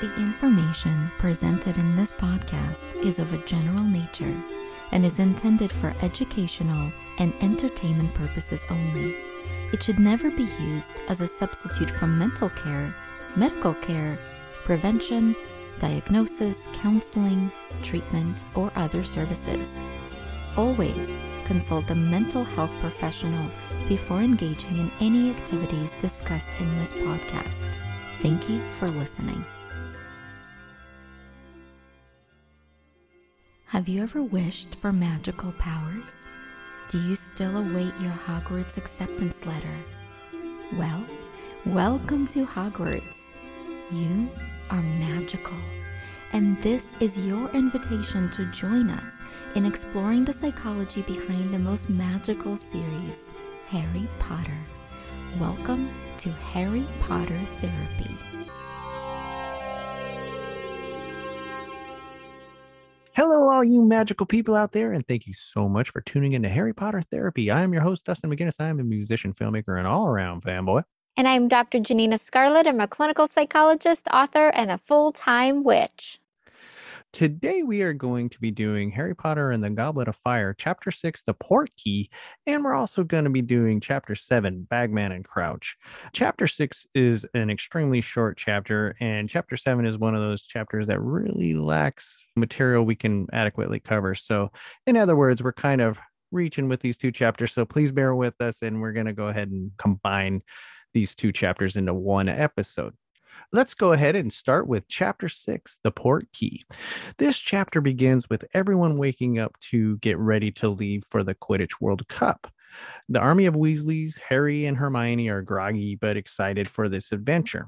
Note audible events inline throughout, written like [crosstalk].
The information presented in this podcast is of a general nature and is intended for educational and entertainment purposes only. It should never be used as a substitute for mental care, medical care, prevention, diagnosis, counseling, treatment, or other services. Always consult a mental health professional before engaging in any activities discussed in this podcast. Thank you for listening. Have you ever wished for magical powers? Do you still await your Hogwarts acceptance letter? Well, welcome to Hogwarts. You are magical, and this is your invitation to join us in exploring the psychology behind the most magical series, Harry Potter. Welcome to Harry Potter Therapy. All you magical people out there, and thank you so much for tuning in to Harry Potter Therapy. I am your host, Dustin McGinnis. I am a musician, filmmaker, and all around fanboy. And I'm Dr. Janina Scarlet. I'm a clinical psychologist, author, and a full time witch. Today, we are going to be doing Harry Potter and the Goblet of Fire, Chapter 6, The Portkey, and we're also going to be doing Chapter 7, Bagman and Crouch. Chapter 6 is an extremely short chapter, and Chapter 7 is one of those chapters that really lacks material we can adequately cover. So, in other words, we're kind of reaching with these two chapters. So, please bear with us, and we're going to go ahead and combine these two chapters into one episode. Let's go ahead and start with chapter six, the Port Key. This chapter begins with everyone waking up to get ready to leave for the Quidditch World Cup. The army of Weasleys, Harry and Hermione are groggy but excited for this adventure.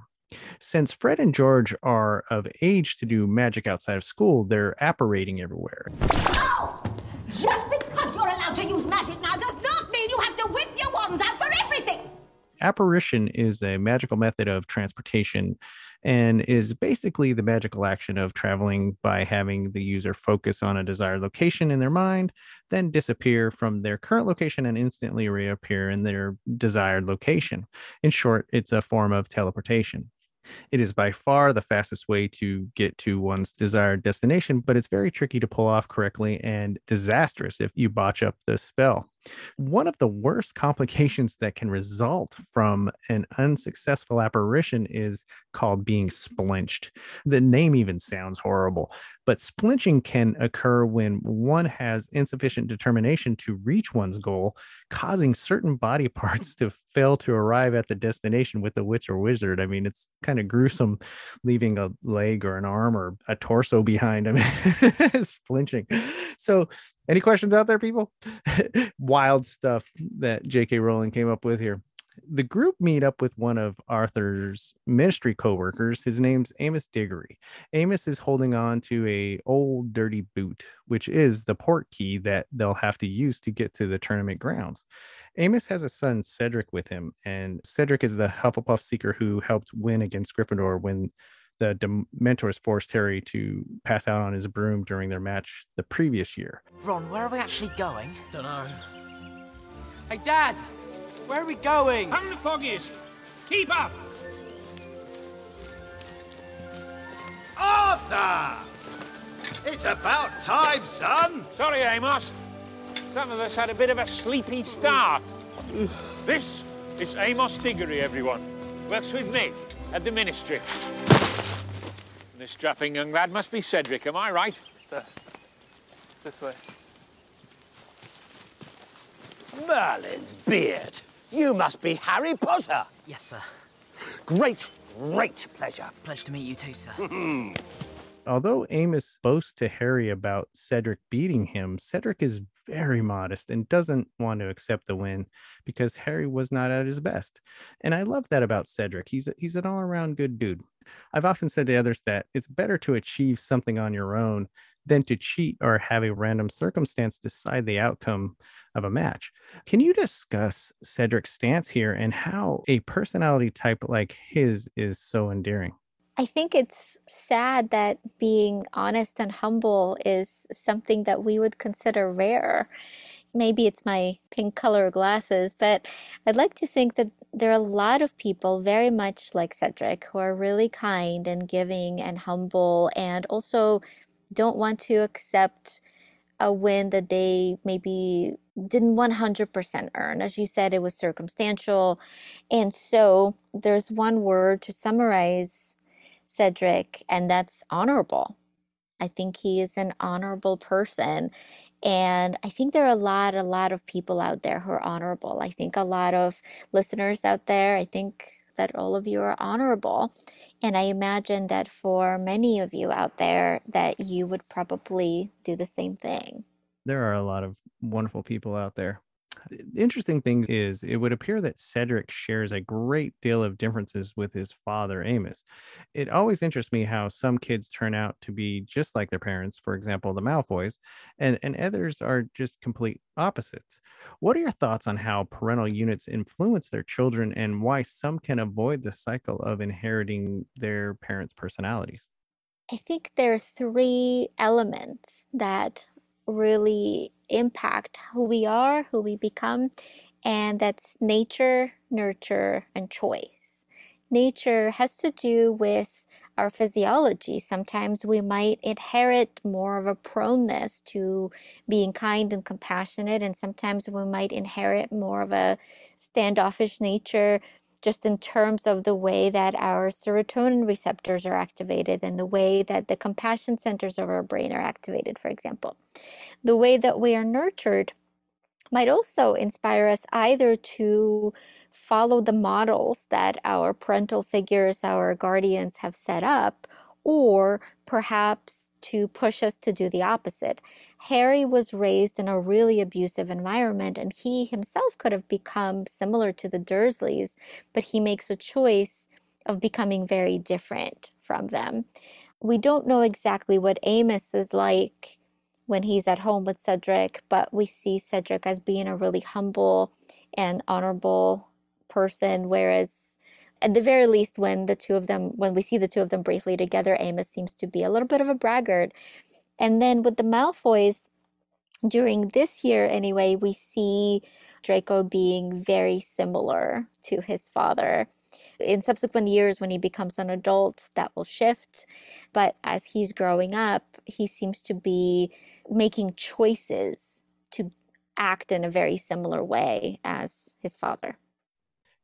Since Fred and George are of age to do magic outside of school, they're apparating everywhere. Oh! Just because you're allowed to use magic now apparition is a magical method of transportation and is basically the magical action of traveling by having the user focus on a desired location in their mind, then disappear from their current location and instantly reappear in their desired location. In short, it's a form of teleportation. It is by far the fastest way to get to one's desired destination, but it's very tricky to pull off correctly and disastrous if you botch up the spell. One of the worst complications that can result from an unsuccessful apparition is called being splinched. The name even sounds horrible, but splinching can occur when one has insufficient determination to reach one's goal, causing certain body [laughs] parts to fail to arrive at the destination with the witch or wizard. I mean, it's kind of gruesome leaving a leg or an arm or a torso behind. [laughs] I mean, splinching. So, any questions out there, people? [laughs] Wild stuff that J.K. Rowling came up with here. The group meet up with one of Arthur's ministry co-workers. His name's Amos Diggory. Amos is holding on to a old dirty boot, which is the port key that they'll have to use to get to the tournament grounds. Amos has a son, Cedric, with him, and Cedric is the Hufflepuff seeker who helped win against Gryffindor when the Dementors forced Harry to pass out on his broom during their match the previous year. Ron, where are we actually going? Dunno. Hey, Dad! Where are we going? I'm the foggiest. Keep up! Arthur! It's about time, son! Sorry, Amos. Some of us had a bit of a sleepy start. this is Amos Diggory, everyone. Works with me at the ministry. And this strapping young lad must be Cedric, am I right? Sir, this way. Merlin's beard. You must be Harry Potter. Yes, sir. Great, great pleasure. Pleasure to meet you too, sir. [laughs] Although Amos boasts to Harry about Cedric beating him, Cedric is very modest and doesn't want to accept the win because Harry was not at his best. And I love that about Cedric. He's a, he's an all-around good dude. I've often said to others that it's better to achieve something on your own than to cheat or have a random circumstance decide the outcome of a match. Can you discuss Cedric's stance here and how a personality type like his is so endearing? I think it's sad that being honest and humble is something that we would consider rare. Maybe it's my pink color glasses, but I'd like to think that there are a lot of people very much like Cedric who are really kind and giving and humble and also don't want to accept a win that they maybe didn't 100% earn. As you said, it was circumstantial. And so there's one word to summarize Cedric, and that's honorable. I think he is an honorable person. And I think there are a lot, a lot of people out there who are honorable. I think a lot of listeners out there, I think that all of you are honorable. And I imagine that for many of you out there, that you would probably do the same thing. There are a lot of wonderful people out there. The interesting thing is, it would appear that Cedric shares a great deal of differences with his father, Amos. It always interests me how some kids turn out to be just like their parents, for example, the Malfoys, and, and others are just complete opposites. What are your thoughts on how parental units influence their children and why some can avoid the cycle of inheriting their parents' personalities? I think there are three elements that really impact who we are, who we become, and that's nature, nurture, and choice. Nature has to do with our physiology. Sometimes we might inherit more of a proneness to being kind and compassionate, and sometimes we might inherit more of a standoffish nature just in terms of the way that our serotonin receptors are activated and the way that the compassion centers of our brain are activated, for example. The way that we are nurtured might also inspire us either to follow the models that our parental figures, our guardians have set up, or perhaps to push us to do the opposite. Harry was raised in a really abusive environment, and he himself could have become similar to the Dursleys, but he makes a choice of becoming very different from them. We don't know exactly what Amos is like when he's at home with Cedric, but we see Cedric as being a really humble and honorable person, whereas at the very least, when the two of them, when we see the two of them briefly together, Amos seems to be a little bit of a braggart. And then with the Malfoys, during this year anyway, we see Draco being very similar to his father. In subsequent years, when he becomes an adult, that will shift. But as he's growing up, he seems to be making choices to act in a very similar way as his father.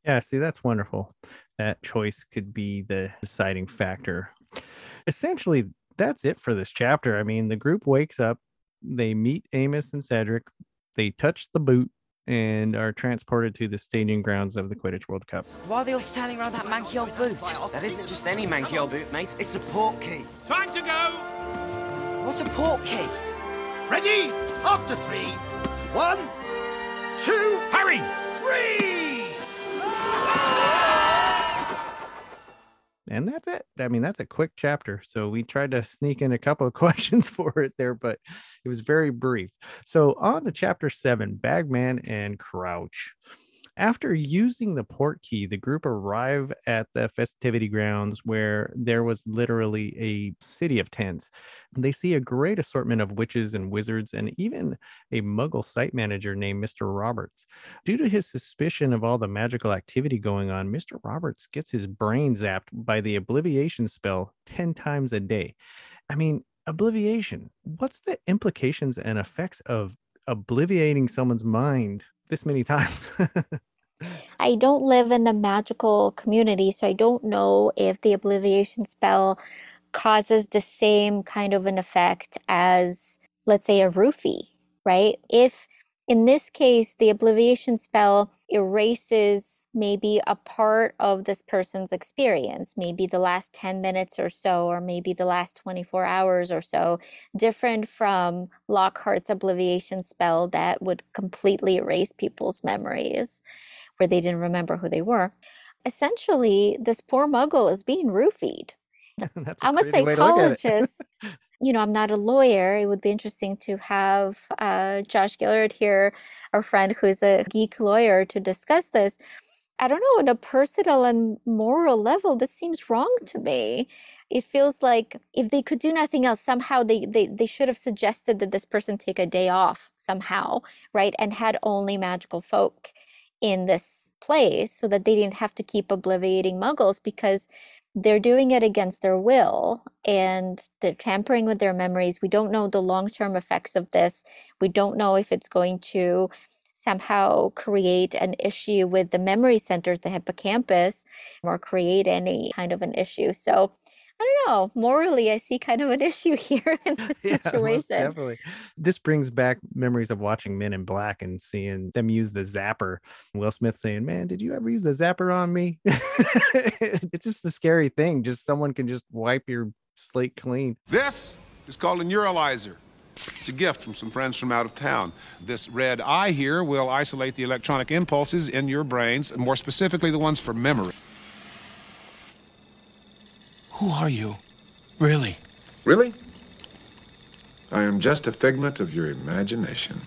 Yeah, see, that's wonderful. That choice could be the deciding factor. Essentially, that's it for this chapter. I mean, the group wakes up, they meet Amos and Cedric, they touch the boot, and are transported to the staging grounds of the Quidditch World Cup. Why are they all standing around that manky old boot? That isn't just any manky old boot, mate. It's a port key. Time to go! What's a port key? Ready? After three. One, two, Hurry! three! And that's it. I mean, that's a quick chapter. So we tried to sneak in a couple of [laughs] questions for it there, but it was very brief. So on to chapter seven, Bagman and Crouch. After using the port key, the group arrive at the festivity grounds where there was literally a city of tents. They see a great assortment of witches and wizards and even a muggle site manager named Mr. Roberts. Due to his suspicion of all the magical activity going on, Mr. Roberts gets his brain zapped by the obliviation spell 10 times a day. I mean, obliviation, what's the implications and effects of obliviating someone's mind this many [laughs] times? I don't live in the magical community, so I don't know if the obliviation spell causes the same kind of an effect as, let's say, a roofie, right? If in this case, the obliviation spell erases maybe a part of this person's experience, maybe the last 10 minutes or so, or maybe the last 24 hours or so, different from Lockhart's obliviation spell that would completely erase people's memories where they didn't remember who they were. Essentially, this poor muggle is being roofied. [laughs] I'm a crazy way to look at it. psychologist. [laughs] you know, I'm not a lawyer. It would be interesting to have uh, Josh Gillard here, our friend who's a geek lawyer, to discuss this. I don't know, on a personal and moral level, this seems wrong to me. It feels like if they could do nothing else, somehow they, they, they should have suggested that this person take a day off somehow, right? And had only magical folk in this place so that they didn't have to keep obliviating muggles because they're doing it against their will and they're tampering with their memories. We don't know the long term effects of this. We don't know if it's going to somehow create an issue with the memory centers, the hippocampus, or create any kind of an issue. So I don't know. Morally, I see kind of an [laughs] issue here in [laughs] this Yeah, most situation. definitely. This brings back memories of watching Men in Black and seeing them use the zapper. Will Smith saying, "Man, did you ever use the zapper on me?" [laughs] it's just a scary thing. Just someone can just wipe your slate clean. This is called a neuralizer. It's a gift from some friends from out of town. This red eye here will isolate the electronic impulses in your brains, and more specifically the ones for memory. Who are you? Really? Really? I am just a figment of your imagination.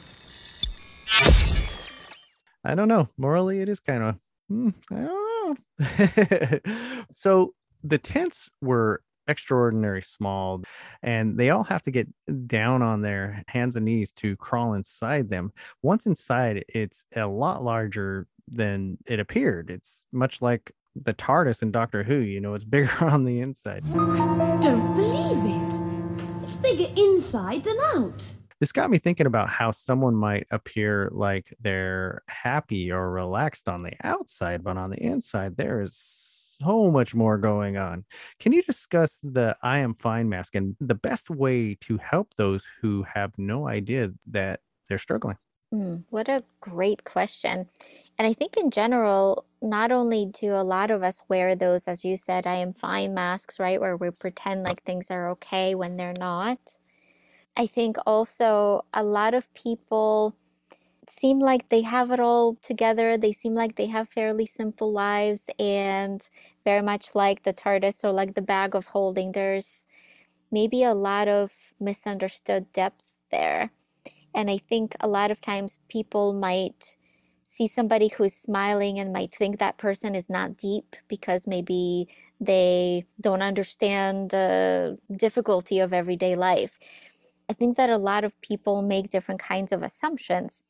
I don't know. Morally, it is kind of, hmm, I don't know. [laughs] so the tents were extraordinary small, and they all have to get down on their hands and knees to crawl inside them. Once inside, it's a lot larger than it appeared. It's much like the TARDIS in Doctor Who. You know, it's [laughs] bigger on the inside. Don't believe it. It's bigger inside than out. This got me thinking about how someone might appear like they're happy or relaxed on the outside, but on the inside, there is so much more going on. Can you discuss the I am fine mask and the best way to help those who have no idea that they're struggling? Mm, what a great question. And I think in general, not only do a lot of us wear those, as you said, I am fine masks, right? Where we pretend like things are okay when they're not. I think also a lot of people seem like they have it all together. They seem like they have fairly simple lives and very much like the TARDIS or like the bag of holding. There's maybe a lot of misunderstood depth there. And I think a lot of times people might see somebody who's smiling and might think that person is not deep because maybe they don't understand the difficulty of everyday life. I think that a lot of people make different kinds of assumptions.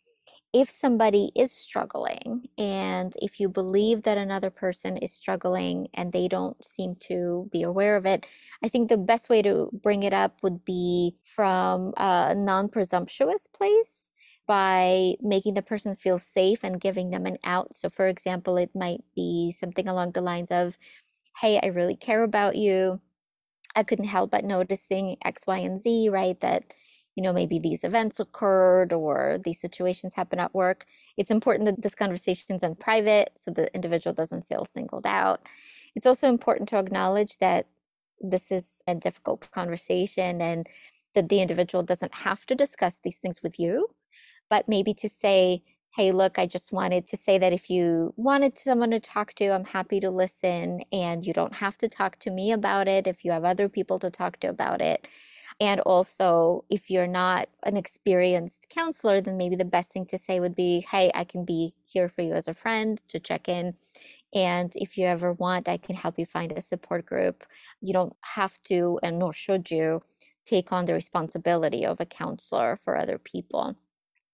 If somebody is struggling, and if you believe that another person is struggling and they don't seem to be aware of it, I think the best way to bring it up would be from a non presumptuous place by making the person feel safe and giving them an out. So, for example, it might be something along the lines of, Hey, I really care about you. I couldn't help but noticing X, Y, and Z, right? That, you know, maybe these events occurred or these situations happen at work. It's important that this conversation is in private so the individual doesn't feel singled out. It's also important to acknowledge that this is a difficult conversation and that the individual doesn't have to discuss these things with you, but maybe to say, hey, look, I just wanted to say that if you wanted someone to talk to, I'm happy to listen. And you don't have to talk to me about it if you have other people to talk to about it. And also, if you're not an experienced counselor, then maybe the best thing to say would be, hey, I can be here for you as a friend to check in. And if you ever want, I can help you find a support group. You don't have to, and nor should you, take on the responsibility of a counselor for other people.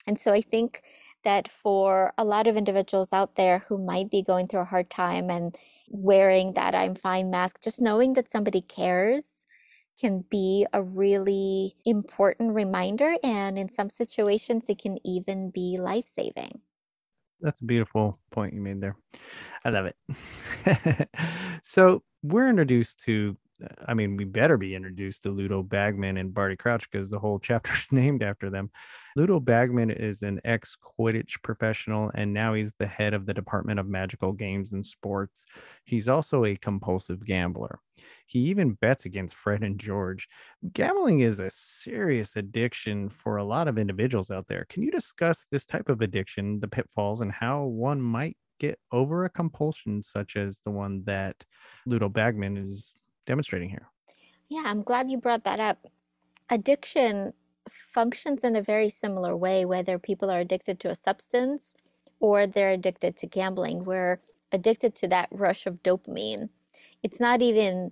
And so I think that for a lot of individuals out there who might be going through a hard time and wearing that I'm fine mask, just knowing that somebody cares can be a really important reminder. And in some situations, it can even be life saving. That's a beautiful point you made there. I love it. [laughs] so we're introduced to, I mean, we better be introduced to Ludo Bagman and Barty Crouch because the whole [laughs] chapter is named after them. Ludo Bagman is an ex Quidditch professional, and now he's the head of the Department of Magical Games and Sports. He's also a compulsive gambler. He even bets against Fred and George. Gambling is a serious addiction for a lot of individuals out there. Can you discuss this type of addiction, the pitfalls, and how one might get over a compulsion such as the one that Ludo Bagman is demonstrating here? Yeah, I'm glad you brought that up. Addiction functions in a very similar way, whether people are addicted to a substance or they're addicted to gambling. We're addicted to that rush of dopamine. It's not even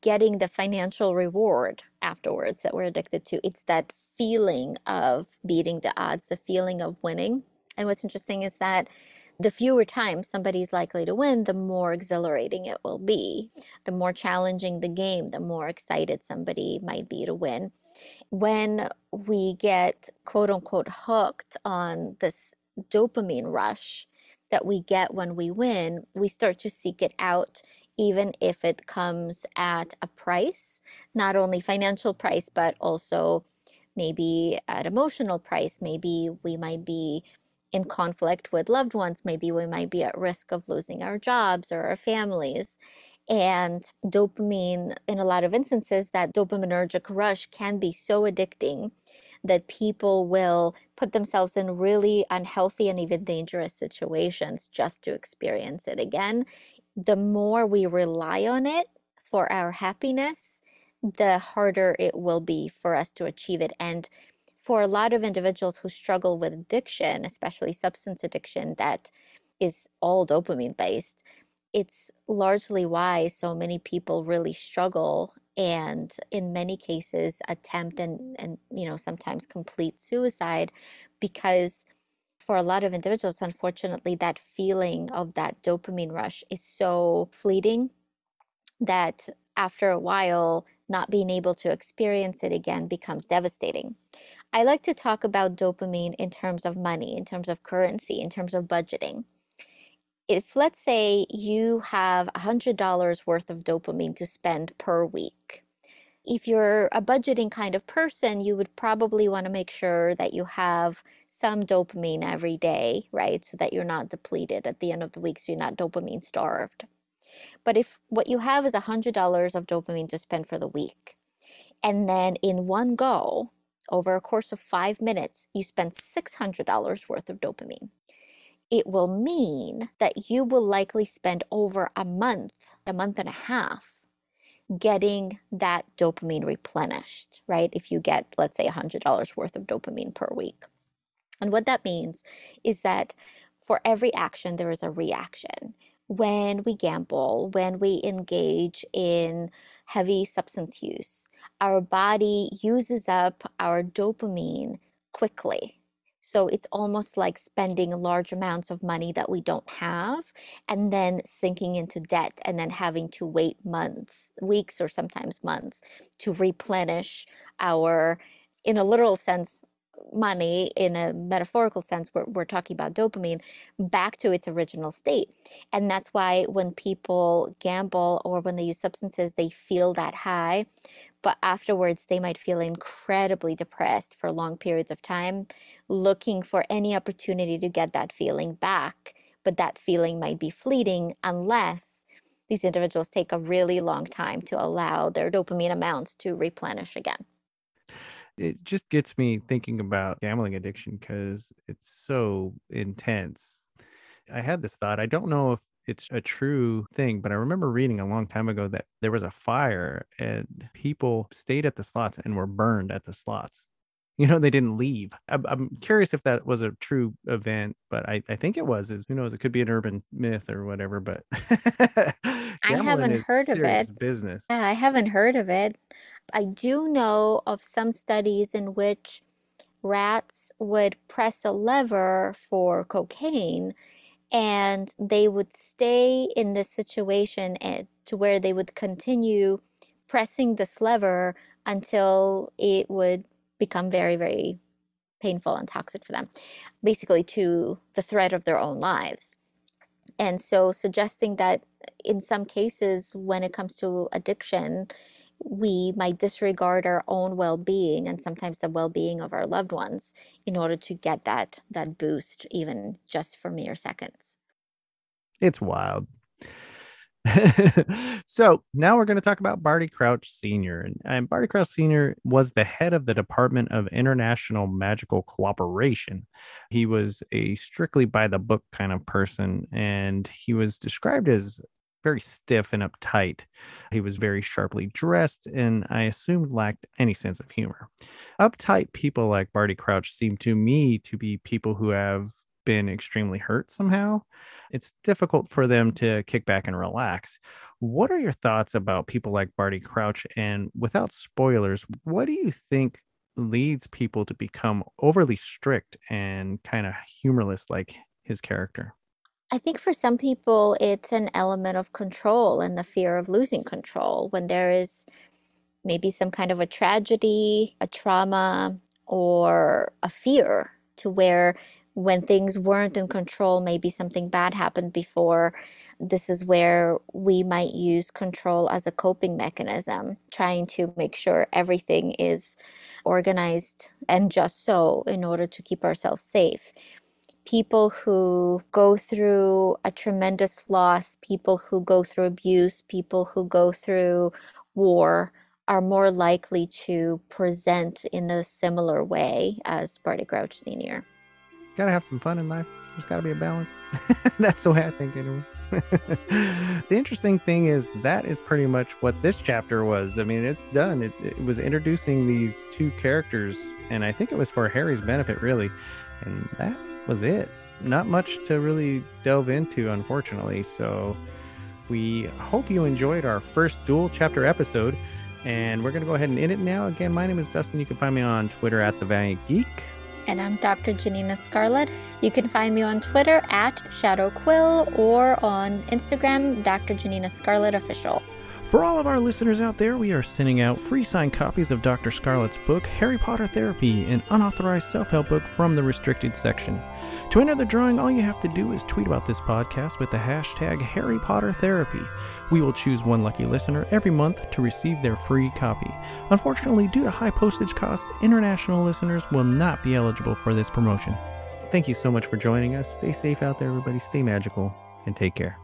getting the financial reward afterwards that we're addicted to, it's that feeling of beating the odds, the feeling of winning. And what's interesting is that the fewer times somebody's likely to win, the more exhilarating it will be. The more challenging the game, the more excited somebody might be to win. When we get quote unquote hooked on this dopamine rush that we get when we win, we start to seek it out even if it comes at a price, not only financial price, but also maybe at emotional price. Maybe we might be in conflict with loved ones. Maybe we might be at risk of losing our jobs or our families. And dopamine, in a lot of instances, that dopaminergic rush can be so addicting that people will put themselves in really unhealthy and even dangerous situations just to experience it again. The more we rely on it for our happiness, the harder it will be for us to achieve it. And for a lot of individuals who struggle with addiction, especially substance addiction that is all dopamine based, it's largely why so many people really struggle and in many cases attempt and, and you know sometimes complete suicide because for a lot of individuals unfortunately that feeling of that dopamine rush is so fleeting that after a while not being able to experience it again becomes devastating i like to talk about dopamine in terms of money in terms of currency in terms of budgeting if let's say you have $100 worth of dopamine to spend per week, if you're a budgeting kind of person, you would probably want to make sure that you have some dopamine every day, right? So that you're not depleted at the end of the week, so you're not dopamine starved. But if what you have is $100 of dopamine to spend for the week, and then in one go, over a course of five minutes, you spend $600 worth of dopamine it will mean that you will likely spend over a month, a month and a half getting that dopamine replenished, right? If you get, let's say, $100 worth of dopamine per week. And what that means is that for every action, there is a reaction. When we gamble, when we engage in heavy substance use, our body uses up our dopamine quickly. So it's almost like spending large amounts of money that we don't have and then sinking into debt and then having to wait months, weeks, or sometimes months to replenish our, in a literal sense, money in a metaphorical sense we're, we're talking about dopamine back to its original state and that's why when people gamble or when they use substances they feel that high but afterwards they might feel incredibly depressed for long periods of time, looking for any opportunity to get that feeling back. But that feeling might be fleeting unless these individuals take a really long time to allow their dopamine amounts to replenish again. It just gets me thinking about gambling addiction because it's so intense. I had this thought. I don't know if it's a true thing. But I remember reading a long time ago that there was a fire and people stayed at the slots and were burned at the slots. You know, they didn't leave. I'm, I'm curious if that was a true event, but I, I think it was. Is who knows? It could be an urban myth or whatever. But [laughs] I haven't heard of it. Business. Yeah, I haven't heard of it. I do know of some studies in which rats would press a lever for cocaine and they would stay in this situation to where they would continue pressing this lever until it would become very very painful and toxic for them basically to the threat of their own lives. And so suggesting that in some cases when it comes to addiction we might disregard our own well-being and sometimes the well-being of our loved ones in order to get that that boost even just for mere seconds. It's wild. [laughs] So now we're going to talk about barty crouch senior and, barty crouch senior was the head of the department of international magical cooperation. He was a strictly by the book kind of person and he was described as very stiff and uptight. He was very sharply dressed and I assumed lacked any sense of humor. Uptight people like Barty Crouch seem to me to be people who have been extremely hurt somehow. It's difficult for them to kick back and relax. What are your thoughts about people like Barty Crouch? And without spoilers, what do you think leads people to become overly strict and kind of humorless like his character? I think for some people, it's an element of control and the fear of losing control when there is maybe some kind of a tragedy, a trauma, or a fear to where when things weren't in control, maybe something bad happened before. This is where we might use control as a coping mechanism, trying to make sure everything is organized and just so in order to keep ourselves safe. People who go through a tremendous loss, people who go through abuse, people who go through war are more likely to present in a similar way as Barty Crouch Sr. Gotta have some fun in life. There's gotta be a balance. [laughs] That's the way I think, anyway. [laughs] the interesting thing is that is pretty much what this chapter was. I mean, it's done. It, it, was introducing these two characters, and I think it was for Harry's benefit, really. And that was it. Not much to really delve into, unfortunately. So we hope you enjoyed our first dual chapter episode. And we're going to go ahead and end it now. Again, my name is Dustin. You can find me on Twitter at The Valiant Geek. And I'm Dr. Janina Scarlet. You can find me on Twitter at Shadow Quill or on Instagram, Dr. Janina Scarlet Official. For all of our listeners out there, we are sending out free signed copies of Dr. Scarlet's book, Harry Potter Therapy, an unauthorized self help book from the restricted section. To enter the drawing, all you have to do is tweet about this podcast with the hashtag Harry Potter Therapy. We will choose one lucky listener every month to receive their free copy. Unfortunately, due to high postage costs, international listeners will not be eligible for this promotion. Thank you so much for joining us. Stay safe out there, everybody. Stay magical and take care.